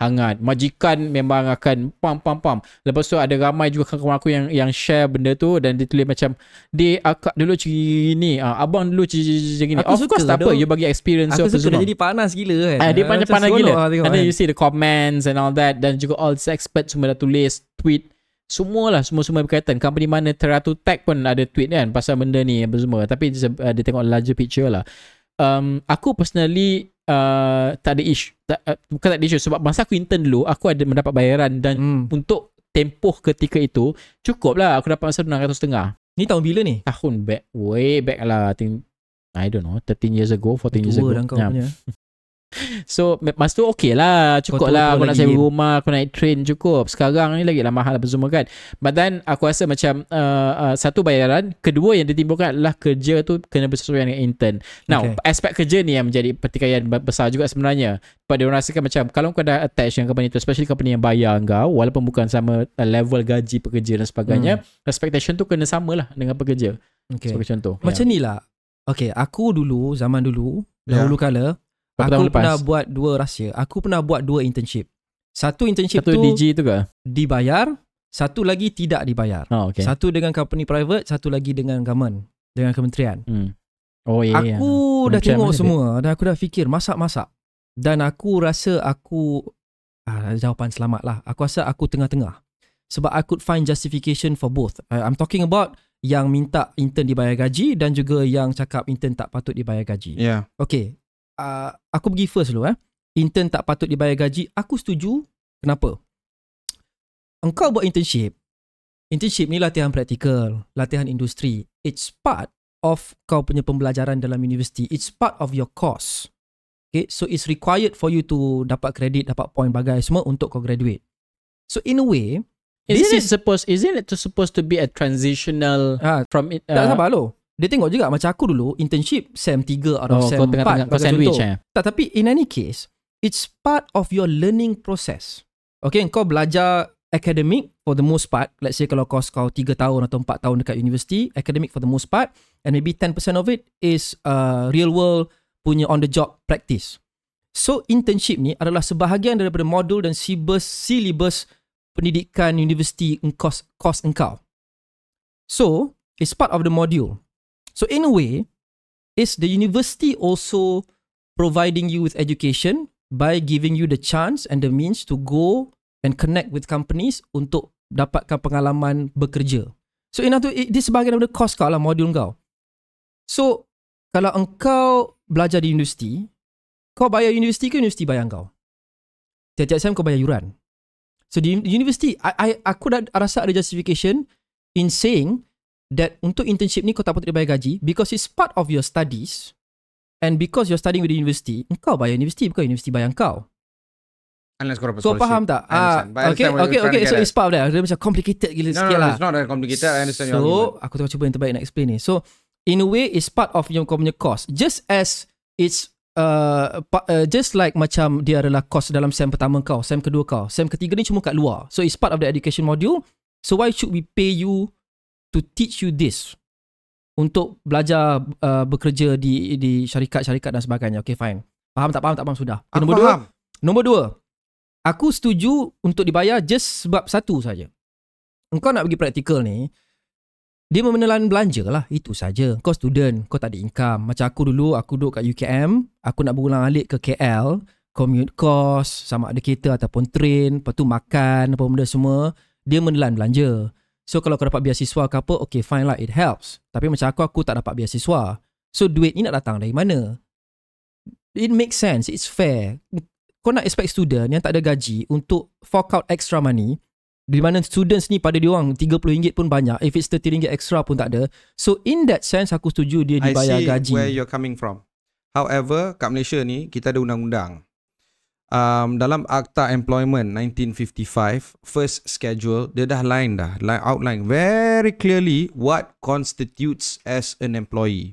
hangat. Majikan memang akan pam pam pam. Lepas tu ada ramai juga kawan aku yang yang share benda tu dan dia tulis macam dia akak dulu ciri ni, ah, abang dulu gini. Aku Of course tak apa, you bagi experience Aku apa suka dia jadi panas gila kan Ah, dia panas Macam panas seronok gila. lah And then kan. you see the comments and all that dan juga all the experts semua dah tulis tweet Semualah semua-semua berkaitan Company mana Teratu Tech pun ada tweet kan Pasal benda ni apa semua Tapi dia, uh, dia tengok larger picture lah um, Aku personally uh, Tak ada isu tak, uh, Bukan tak ada isu Sebab masa aku intern dulu Aku ada mendapat bayaran Dan hmm. untuk tempoh ketika itu Cukup lah Aku dapat masa RM600 Ni tahun bila ni Tahun back Way back lah I think I don't know 13 years ago 14 years ago Tua dah kau Yeah. punya So masa tu okey lah Cukup Kau lah. Aku nak sewa rumah Aku naik train cukup. Sekarang ni lagi lah mahal apa semua kan. But then aku rasa macam uh, uh, Satu bayaran Kedua yang ditimbulkan adalah Kerja tu kena bersesuaian dengan intern. Now Okay. aspek kerja ni yang menjadi pertikaian be- besar juga sebenarnya. Sebab dia orang rasakan macam Kalau kau dah attach dengan company tu Especially company yang bayar kau Walaupun bukan sama uh, level gaji pekerja dan sebagainya Expectation tu kena sama lah Dengan pekerja. Okay. Sebagai contoh Macam ni lah. Okay aku dulu Zaman dulu Ya. Dahulu kala Berapa Aku tahun lepas? pernah buat dua rahsia. Aku pernah buat dua internship. Satu internship Satu tu DG tu ke? dibayar Satu lagi tidak dibayar. Oh okay. Satu dengan company private Satu lagi dengan government Dengan kementerian. Hmm. Oh ya yeah, Aku yeah. dah Kementerian tengok semua Dan aku dah fikir Masak-masak. Dan aku rasa aku ah, Jawapan selamat lah. Aku rasa aku tengah-tengah. Sebab I could find justification for both. I'm talking about Yang minta intern dibayar gaji Dan juga yang cakap intern tak patut dibayar gaji. Yeah. Okay uh, Aku pergi first dulu eh. Intern tak patut dibayar gaji. Aku setuju. Kenapa? Engkau buat internship. Internship ni latihan praktikal Latihan industri. It's part of kau punya pembelajaran dalam universiti. It's part of your course. Okay? So it's required for you to Dapat kredit Dapat point bagai semua Untuk kau graduate. So in a way Isn't This it supposed isn't it to supposed to be a transitional ah, from it Tak sabar lo Dia tengok juga Macam aku dulu Internship SEM 3 atau oh, SEM kau 4 tengah-tengah kau bagai sandwich contoh. eh. Tak, tapi in any case, it's part of your learning process. Okay, kau belajar academic for the most part. Let's say kalau kau kau 3 tahun atau 4 tahun dekat university, academic for the most part. And maybe 10% of it is uh, real world punya on the job practice. So internship ni adalah sebahagian daripada modul dan syllabus, syllabus pendidikan universiti engkos kos engkau. So, it's part of the module. So in a way, is the university also providing you with education by giving you the chance and the means to go and connect with companies untuk dapatkan pengalaman bekerja. So in other it, this sebahagian daripada course kau lah modul kau. So kalau engkau belajar di universiti, kau bayar universiti ke universiti bayar kau? Tiap-tiap sem kau bayar yuran. So di universiti, I, I, aku dah rasa ada justification in saying that untuk internship ni kau tak patut dibayar gaji because it's part of your studies and because you're studying with the university, kau bayar universiti bukan universiti bayar kau. Unless kau dapat Kau scholarship. faham tak? Ah, okay, okay, okay. So it's part of that. Dia macam complicated gila No, no, sikit no, lah. it's not that complicated. I understand your So, argument. aku tengah cuba yang terbaik nak explain ni. So, in a way, it's part of yang kau punya course. Just as it's uh, uh, just like macam dia adalah course dalam sem pertama kau, sem kedua kau, sem ketiga ni cuma kat luar. So, it's part of the education module. So, why should we pay you to teach you this? Untuk belajar uh, bekerja di di syarikat-syarikat dan sebagainya. Okay, fine. Faham tak faham tak faham sudah. Okay, nombor dua, faham. Nombor dua, aku setuju untuk dibayar just sebab satu saja. Engkau nak pergi praktikal ni, dia menelan belanja lah. Itu saja. Kau student, kau tak ada income. Macam aku dulu, aku duduk kat UKM, aku nak berulang alik ke KL, commute cost, sama ada kereta ataupun train, lepas tu makan, apa benda semua, dia menelan belanja. So kalau kau dapat beasiswa ke apa, okay fine lah, it helps. Tapi macam aku, aku tak dapat beasiswa. So duit ni nak datang dari mana? It makes sense, it's fair kau nak expect student yang tak ada gaji untuk fork out extra money di mana students ni pada dia orang RM30 pun banyak if it's RM30 extra pun tak ada so in that sense aku setuju dia I dibayar see gaji where you're coming from. However, kat Malaysia ni kita ada undang-undang. Um, dalam Akta Employment 1955, first schedule, dia dah line dah, line outline very clearly what constitutes as an employee.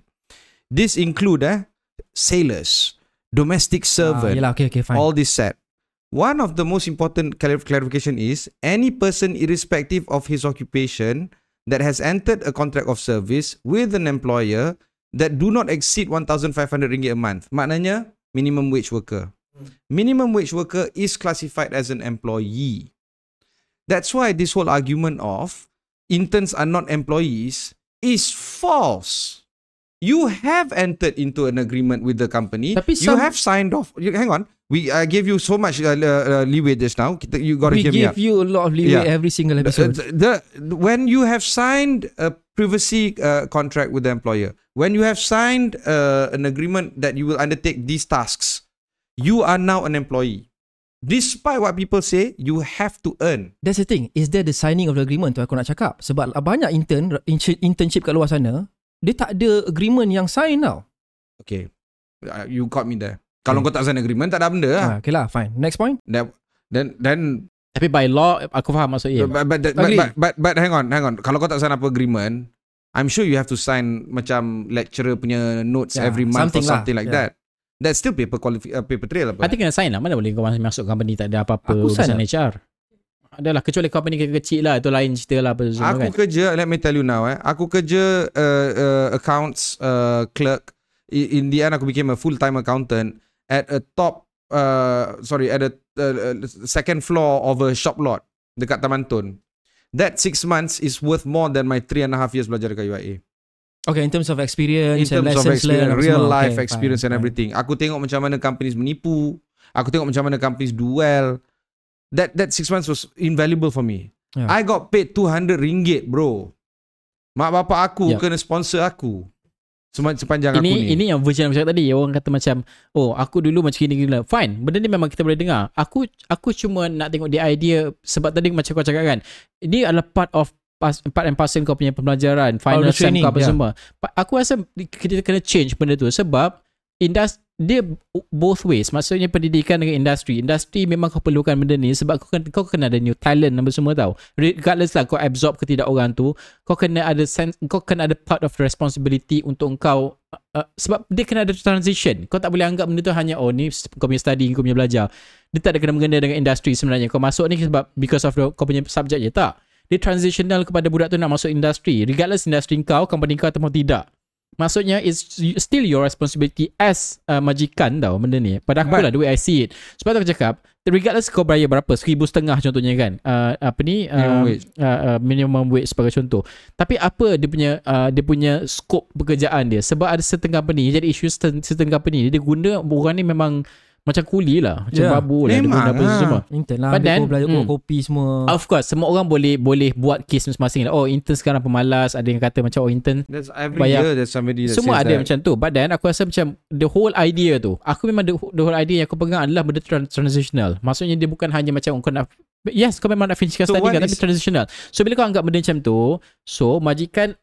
This include eh, sailors, domestic ah, servant, yelah okay okay fine all this set. One of the most important clar- clarification is any person irrespective of his occupation that has entered a contract of service with an employer that do not exceed 1500 ringgit a month. Maknanya minimum wage worker. Minimum wage worker is classified as an employee. That's why this whole argument of interns are not employees is false. You have entered into an agreement with the company. Tapi you some- have signed off. You, hang on. We I gave you so much uh, uh, leeway just now. You got to we hear me give out. you a lot of leeway Yeah. every single The, episode the, the- when you have signed a privacy uh, contract with the employer, when you have signed uh, an agreement that you will undertake these tasks, you are now an employee. Despite what people say, you have to earn. that's the thing is there the signing of the agreement tu aku nak cakap sebab banyak intern intern- internship kat luar sana dia tak ada agreement yang sign tau Okay, uh, you caught me there. Kalau kau tak sign agreement, tak ada benda lah. ah, okay lah fine next point Then, then, then Tapi by law, aku faham maksud Ian. But, but, but, Agree. but, but, but, hang on, hang on. Kalau kau tak sign apa agreement, I'm sure you have to sign macam lecturer punya notes Yeah, every month or something lah. something like Yeah. that. That's still paper qualifi- uh, paper trail apa? I think kena sign lah. Mana boleh kau masuk, masuk company tak ada apa-apa Aku urusan. HR. Adalah kecuali company kecil-kecil lah. Itu lain cerita lah. Apa semua Aku kan. kerja, let me tell you now eh. Aku kerja uh, uh, accounts uh, clerk. In the end aku became a full-time accountant at a top uh, sorry, at a uh, uh, second floor of a shop lot dekat Taman Tun. That six months is worth more than my three and a half years belajar dekat UIA. Okay in terms of experience in and terms of lessons learned experience, apa real semua. life Okay, experience fine, and fine. everything. Aku tengok macam mana companies menipu. Aku tengok macam mana companies do well. That that six months was invaluable for me. Yeah. I got paid 200 ringgit bro. Mak bapak aku Yeah. kena sponsor aku. Sema- Sepanjang aku Ini ni. ini yang version yang aku cakap tadi. Orang kata macam, oh aku dulu macam gini gini. Fine. Benda ni memang kita boleh dengar. Aku aku cuma nak tengok dia idea sebab tadi macam kau cakap kan. Ini adalah part of pas- part and parcel kau punya pembelajaran, final the sem kau apa yeah. semua. Aku rasa kita kena change benda tu sebab industri dia both ways. Maksudnya pendidikan dengan industri. Industri memang kau perlukan benda ni sebab kau kena, kau kena ada new talent apa semua tau. Regardless lah kau absorb ke tidak orang tu kau kena ada sense kau kena ada part of the responsibility untuk kau uh, sebab dia kena ada transition. Kau tak boleh anggap benda tu hanya oh ni kau punya study kau punya belajar. Dia tak ada kena mengena dengan industri sebenarnya. Kau masuk ni sebab because of the, kau punya subject je. Tak dia transitional kepada budak tu nak masuk industri regardless industri kau company kau ataupun tidak Maksudnya it's still your responsibility as uh, majikan tau benda ni. Pada aku But- lah the way I see it. Sebab tu aku cakap regardless kau bayar berapa, seribu setengah contohnya kan. Uh, apa ni? Uh, Minimum wage. Uh, uh, minimum wage sebagai contoh. Tapi apa dia punya uh, dia punya skop pekerjaan dia? Sebab ada setengah company jadi isu setengah, setengah company dia guna orang ni memang macam kuli lah, macam Ya. babu lah dia Memang guna apa lah. semua. Intern lah Dia then, belajar hmm. kopi semua Of course, semua orang boleh boleh buat case masing-masing lah. Oh, intern sekarang pemalas, ada yang kata macam oh intern That's every Bayar. year there's somebody that semua says ada that. macam tu But then aku rasa macam The whole idea tu Aku memang the, the whole idea yang aku pegang adalah Benda tran- transitional Maksudnya dia bukan hanya macam Kau nak Yes kau memang nak finishkan So study kan Tapi is- transitional So bila kau anggap benda macam tu So majikan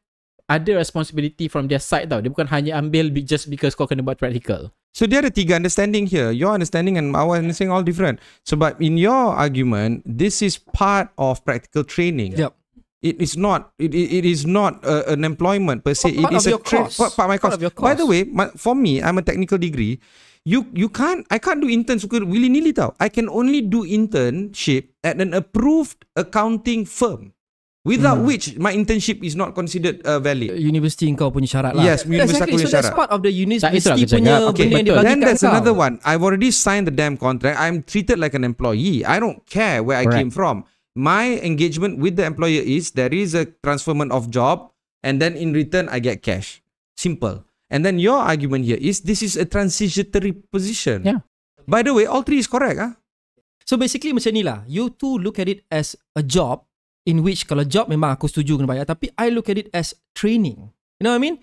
ada responsibility from their side tau Dia bukan hanya ambil be- Just because kau kena buat practical So dia ada tiga understanding here. Your understanding and our understanding all different. Sebab in your argument, this is part of practical training. Yep. It is not. It, it, it is not uh, an employment per se. Part it is of a your tra- course. part, part of my Part course. of your By the course. way, my, for me, I'm a technical degree. You you can't. I can't do intern suka willy nilly tau. I can only do internship at an approved accounting firm. Without Hmm. which my internship is not considered uh, valid. University kau punya syarat lah Yes, university exactly. punya So that's syarat. part of the university punya benda Okay, yang betul. dia bagi Then there's kau. another one. I've already signed the damn contract. I'm treated like an employee. I don't care where I Correct. came from. My engagement with the employer is there is a transferment of job and then in return I get cash. Simple. And then your argument here is this is a transitory position. Yeah. By the way, all three is correct. Ah, So basically macam ni lah You two look at it as a job In which kalau job memang aku setuju kena bayar Tapi I look at it as training You know what I mean?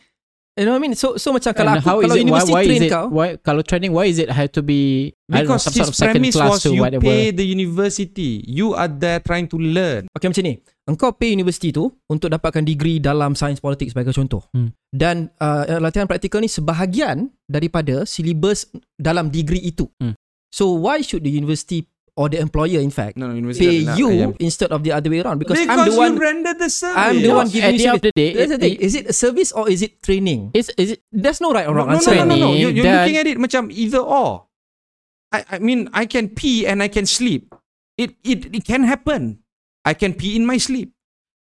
You know what I mean? So so macam kalau And aku Kalau it, why, university why train is it, kau why, Kalau training Why is it have to be don't know, Because some his sort of second premise class was to you whatever pay the university. You are there trying to learn. Okay macam ni Engkau pay university tu Untuk dapatkan degree dalam Science politics sebagai contoh Hmm. Dan uh, latihan praktikal ni Sebahagian daripada Silibus dalam degree itu Hmm. So why should the university Or the employer in fact No, no, university Pay you yeah. instead of the other way around Because, Because I'm the one rendered the service. I'm the No, one giving at you the end of service. the day, That's the it- thing. Is it a service or is it training? Is, is it There's no right or wrong no, answer. No, no, no, no. You, you're dan- looking at it macam either or. I, I mean, I can pee and I can sleep. It, it, it can happen. I can pee in my sleep.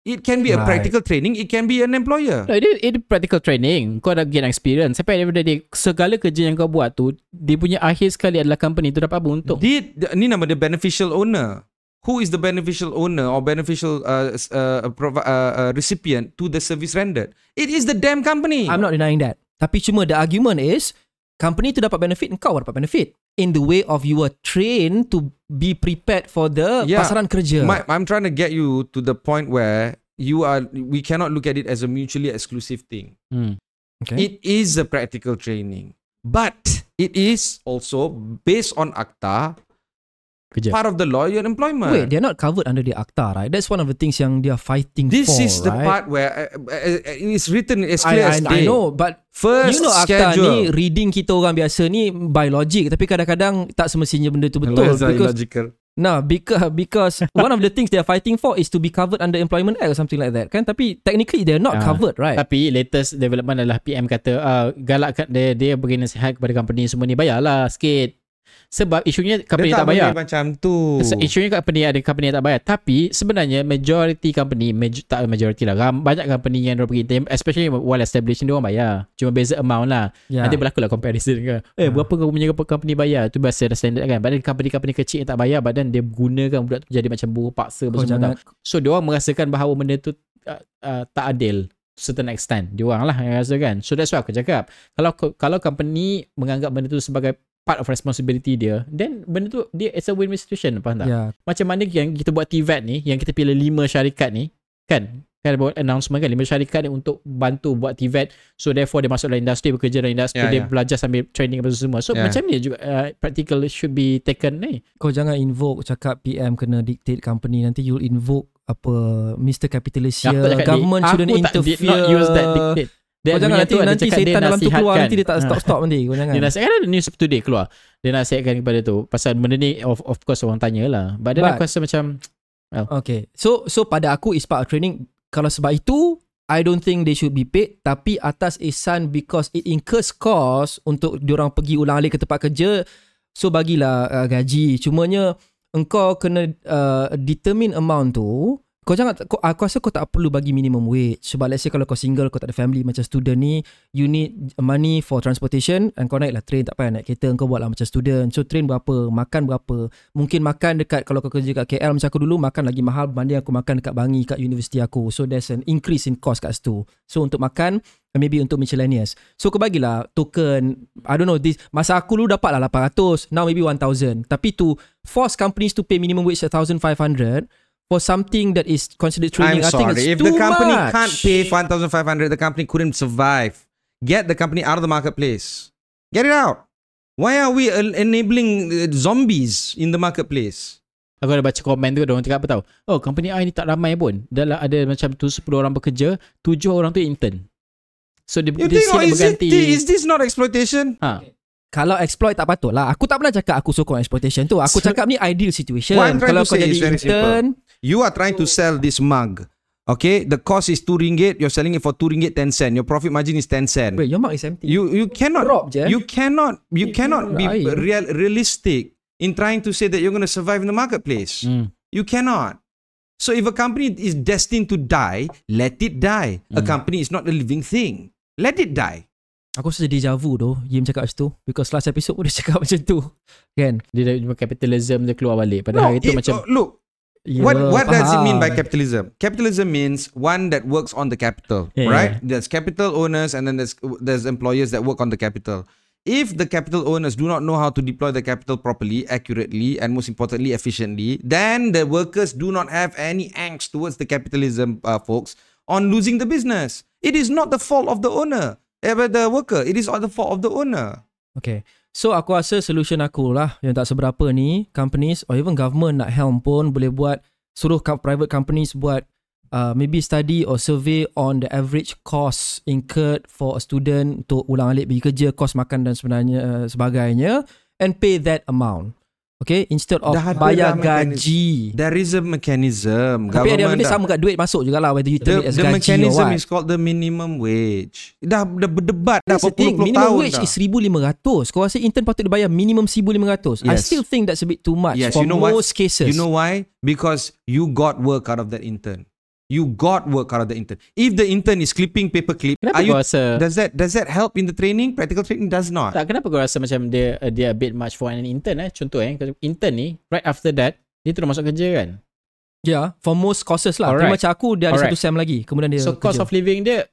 It can be a Right. practical training. It can be an employer. No, it, it practical training. Kau dah gain experience. Sampai daripada dia, segala kerja yang kau buat tu, dia punya akhir sekali adalah company tu dapat apa untung. Did ni nama the beneficial owner. Who is the beneficial owner or beneficial uh, uh, provi- uh, uh, recipient to the service rendered? It is the damn company. I'm not denying that. Tapi cuma the argument is company tu dapat benefit, kau dapat benefit in the way of you were trained to be prepared for the Yeah. pasaran kerja. My, I'm trying to get you to the point where you are. We cannot look at it as a mutually exclusive thing. Hmm. okay. It is a practical training, but it is also based on ACTA, Kerja. part of the law your employment. Wait, they're not covered under the ACTA, right? That's one of the things yang they are fighting this for, is the right? part where uh, uh, uh, it's written as I, clear I, as I day. know, but First you know ACTA schedule. ni reading kita orang biasa ni by logic tapi kadang-kadang tak semestinya benda tu betul because illogical. Nah, because because one of the things they are fighting for is to be covered under Employment Act or something like that, kan? Tapi technically they're not Ah, covered, right? Tapi latest development adalah PM kata uh, galakkan dia dia bagi nasihat kepada company semua ni bayarlah sikit. Sebab isunya company Dia tak, bayar. boleh macam tu. Isunya company ada company yang tak bayar Tapi sebenarnya Majority company maj- Tak majority lah ram- Banyak company yang pergi intern Especially well established Diorang bayar Cuma beza amount lah yeah. Nanti berlaku lah comparison kan Eh Ah. berapa kau punya company bayar Tu biasa dah standard kan Badan company-company kecil yang tak bayar Badan dia gunakan budak tu Jadi macam buruh paksa semua jangan tau. So diorang merasakan bahawa Benda tu uh, uh, Tak adil certain extent Diorang lah yang rasa kan So that's why aku cakap Kalau kalau company Menganggap benda tu sebagai Part of responsibility dia Then benda tu dia It's a win-win situation Faham tak? yeah. Macam mana yang kita buat TVET ni Yang kita pilih lima syarikat ni Kan Kan buat announcement kan Lima syarikat ni untuk Bantu buat TVET So therefore dia masuk dalam industri Bekerja dalam industri Ya, Dia ya. belajar sambil training apa semua So Ya. macam ni juga uh, Practical should be taken ni Kau jangan invoke cakap PM kena dictate company nanti you'll invoke apa Mr. Capitalist here, government shouldn't Aku tak interfere. did not use that dictate Dia Kau jangan nanti nanti setan dalam tu keluar nanti dia tak Ah. stop stop nanti kau jangan. Dia nasihatkan ada news today keluar Dia nasihatkan kepada tu Pasal benda ni Of, of course orang tanya lah But But- aku rasa macam Okay. So so pada aku is part of training. Kalau sebab itu I don't think they should be paid tapi atas ihsan because it incurs cost untuk diorang pergi ulang alik ke tempat kerja so bagilah uh, gaji cumanya engkau kena uh, determine amount tu kau jangan kau, aku rasa kau tak perlu bagi minimum wage. Sebab let's say kalau kau single kau tak ada family macam student ni you need money for transportation and kau naik lah train tak payah naik kereta kau buat lah macam student. So train berapa makan berapa? Mungkin makan dekat kalau kau kerja kat KL macam aku dulu makan lagi mahal berbanding aku makan dekat Bangi kat universiti aku. So there's an increase in cost kat situ. So untuk makan maybe untuk miscellaneous. So kau bagilah token I don't know this masa aku dulu dapat lah 800 now maybe 1000 tapi to force companies to pay minimum wage 1500 for something that is considered training I'm I think sorry. it's If too the company much. can't pay 1,500, the company couldn't survive. Get the company out of the marketplace. Get it out. Why are we en- enabling uh, zombies in the marketplace? Aku ada baca komen tu Diorang cakap apa tau Oh company I ni tak ramai pun Dalam ada macam tu 10 orang bekerja 7 orang tu intern So dia, You dia silap is, it, berganti is this not exploitation? ha. Kalau exploit tak patut lah Aku tak pernah cakap Aku sokong exploitation tu Aku So- cakap ni ideal situation Kalau kau jadi is very intern You are trying to sell this mug. Okay, the cost is 2 ringgit. You're selling it for 2 ringgit 10 cent. Your profit margin is 10 cent. Wait your mark is empty You you cannot Drop je. you cannot you cannot be real, realistic in trying to say that you're going to survive in the marketplace. hmm. You cannot. So if a company is destined to die, let it die. A company is not a living thing. Let it die. Aku rasa deja vu tu Yim cakap macam tu Because last episode pun dia cakap macam tu Kan Dia dah capitalism dia keluar balik Padahal itu it- macam oh, look. Ya, what what does it mean by faham. capitalism? Capitalism means one that works on the capital, Yeah, right? yeah. There's capital owners and then there's there's employers that work on the capital. If the capital owners do not know how to deploy the capital properly, accurately, and most importantly efficiently, then the workers do not have any angst towards the capitalism uh, folks on losing the business. It is not the fault of the owner, but the worker. It is all the fault of the owner. Okay So aku rasa solution aku lah Yang tak seberapa ni Companies or even government nak helm pun Boleh buat Suruh private companies buat uh, Maybe study or survey On the average cost Incurred for a student Untuk ulang alik pergi kerja Kos makan dan sebenarnya uh, Sebagainya And pay that amount Okay Instead of Dah bayar dah gaji There is a mechanism. Tapi ada benda dah- sama kat duit masuk jugalah Whether you term The, it as the gaji or mechanism what is called the minimum wage. Dah, dah berdebat dah That's the thing. berpuluh-puluh Minimum tahun wage dah. is 1,500. Kau rasa intern patut dibayar minimum 1,500? I Yes. still think that's a bit too much Yes, for you know what? most cases. You know why? Because you got work out of that intern. You got work out of the intern. If the intern is clipping paper clip, Kenapa are you, rasa does that does that help in the training? Practical training does not. Tak kenapa kau rasa macam dia dia a bit much for an intern eh Contoh eh Intern ni Right after that Dia terus masuk kerja kan Yeah, for most courses lah. Alright. Alright. macam aku, dia ada Alright. satu sem lagi. Kemudian dia So cost kerja. of living dia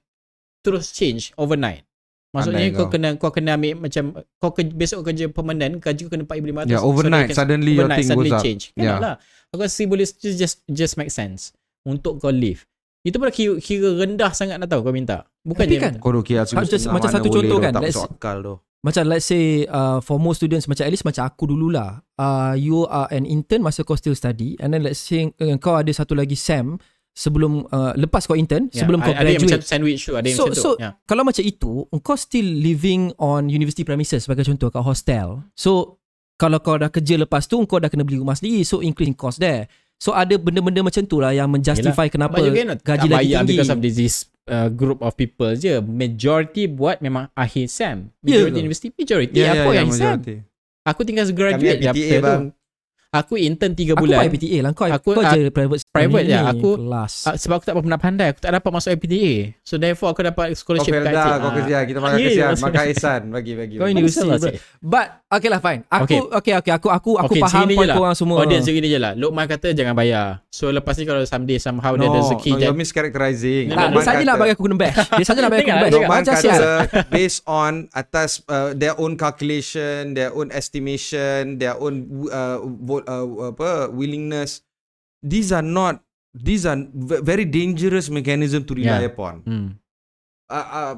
Terus change overnight Maksudnya Pandai kau kau. kena kau kena ambil macam kau ke, besok kau kerja permanent gaji kau kena 4500. Yeah, overnight, suddenly your overnight, thing suddenly goes up. change. Yeah. Lah? Aku rasa boleh just just just make sense untuk kau live. Itu pun kira, kira rendah sangat nak tahu kau minta. Bukan Tapi je kan, Kau kira Macam- macam satu contoh kan, let's-. Macam let's say uh, for most students macam at least macam aku dululah. Uh, you are an intern masa kau still study and then let's say uh, kau ada satu lagi SEM sebelum uh, lepas kau intern Yeah, sebelum kau ada yang macam graduate. sandwich tu, ada yang So macam tu. so yeah. kalau macam itu kau still living on university premises sebagai contoh kat hostel. So kalau kau dah kerja lepas tu kau dah kena beli rumah sendiri so increasing cost there. So ada benda-benda macam tu lah yang menjustify kenapa But again, gaji lagi tinggi. because of this, uh, group of people je. Majority buat memang akhir SEM. Ya Majority ke? university, majority Ya, apa ya, yang ya, SEM. majority. Aku tinggal Kami graduate je PTA after tu. Aku intern 3 Aku bulan. buat IPTA lah Kau, Aku- kau ah, je private private ni, je. Aku- Kelas Uh, sebab aku tak pernah pandai Aku tak dapat masuk IPTA So therefore aku dapat Kau scholarship kat dah, IPTA. kau kerja. Kita makan Ya, kesian. Makan ihsan. Bagi, bagi. Kau universiti bro. cik. But Okay lah fine Aku Okay. Okay okay, Aku aku aku Okay, faham point lah. korang semua Audience segini je lah Lokman kata jangan bayar So lepas ni kalau someday Somehow dia ada No, rezeki no, you're mischaracterizing. Nah, dia Lokman saja nak kata- bagi aku kena bash Dia saja nak bagi aku kena bash. Lokman kata based on atas uh, their own calculation, their own estimation, their own uh, apa willingness. These are not these are very dangerous mechanism to rely Yeah. upon. hmm. Uh, uh,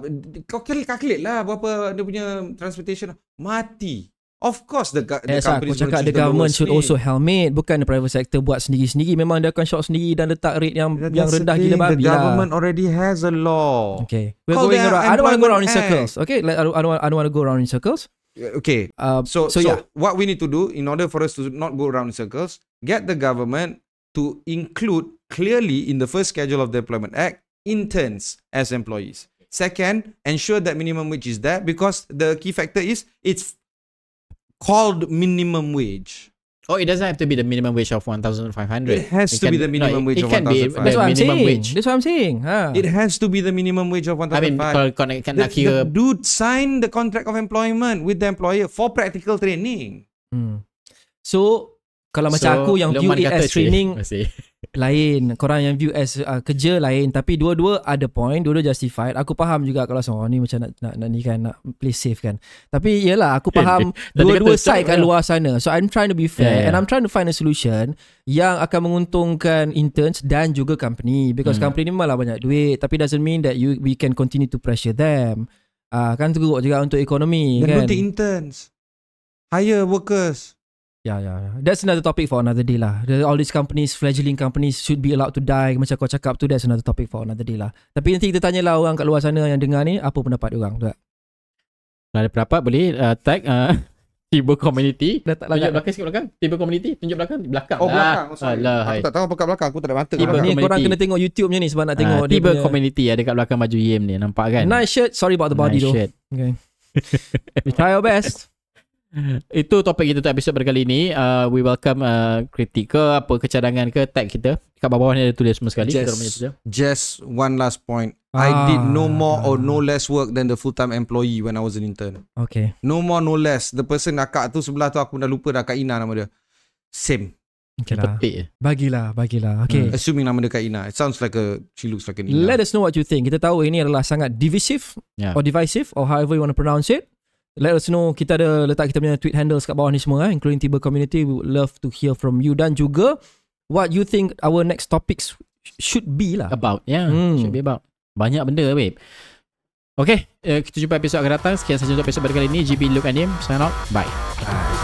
kau calculate, calculate lah berapa dia punya transportation mati. Of course the, the That's why company aku cakap the government should also helmet Bukan the private sector buat sendiri-sendiri Memang dia akan short sendiri Dan letak rate yang yang rendah gila babi The lah government already has a law. Okay We're Call going around I don't want to go around in circles Okay like, I, don't, I don't want to go around in circles Okay, uh, So, So, so, yeah what we need to do in order for us to not go around in circles, get the government to include clearly in the first schedule of the Employment Act interns as employees. Second, ensure that minimum wage is there because the key factor is it's called minimum wage. Oh, it doesn't have to be the minimum wage of 1,500. It has to can- be the minimum no, wage it of can be 1,500. the That's what I'm minimum saying. wage. That's what I'm saying. Ha. It has to be the minimum wage of 1,500. I mean, kalau kau nak, nak the, kira the dude signed the contract of employment with the employer for practical training. Hmm. So kalau macam So, aku yang view it as training. Lain korang yang view as uh, kerja lain tapi dua-dua ada point dua-dua justified aku faham juga kalau seorang ni macam nak, nak, nak ni kan nak play safe kan tapi yelah aku faham Tadi dua-dua side kat ya. luar sana so I'm trying to be fair Yeah, yeah. and I'm trying to find a solution yang akan menguntungkan interns dan juga company because Hmm. company ni malah banyak duit tapi doesn't mean that you we can continue to pressure them Ah kan teruk juga untuk ekonomi kan don't take interns. Hire workers. Ya, ya, ya. That's another topic for another day lah. The, all these companies, fledgling companies should be allowed to die. Macam kau cakap tu, that's another topic for another day lah. Tapi nanti kita tanyalah orang kat luar sana yang dengar ni, apa pendapat orang tu. Kalau ada pendapat boleh uh, tag uh, Tiba Community. Dah tak Tunjuk belakang sikit belakang. Tiba Community. Tunjuk belakang. Belakang. Oh, belakang. Oh, Ah, sorry. Alah, aku tak tahu apa kat belakang. Aku tak ada mata. kat Tiba ni community. korang kena tengok YouTube-nya ni sebab nak tengok dia Tiba punya Community ada kat belakang baju Yim ni. Nampak kan? nice shirt. Sorry about the body Nice though. shirt. Okay. We try our best. Itu topik kita untuk episod berkali ini. Uh, we welcome uh, kritik ke apa kecadangan ke tag kita. Kat bawah ni ada tulis semua sekali. Just- Kita. Just one last point. I Ah. did no more or no less work than the full-time employee when I was an intern. Okay. No more, no less. The person akak tu sebelah tu aku dah lupa dah Kak Ina nama dia. Same. Okay lah. Petik. Bagilah, bagilah. Okay. Assuming nama dia Kak Ina. It sounds like a, she looks like an Ina. Let us know what you think. Kita tahu ini adalah sangat divisive Yeah. or divisive or however you want to pronounce it. Let us know. Kita ada letak kita punya tweet handles kat bawah ni semua eh, including Tiba Community. We would love to hear from you dan juga what you think our next topics should be lah. About. Yeah. Hmm. Should be about. Banyak benda babe. Okay. Uh, kita jumpa episod akan datang. Sekian sahaja untuk episod berkali ini. GB Look and Him. Sign out. Bye. Bye.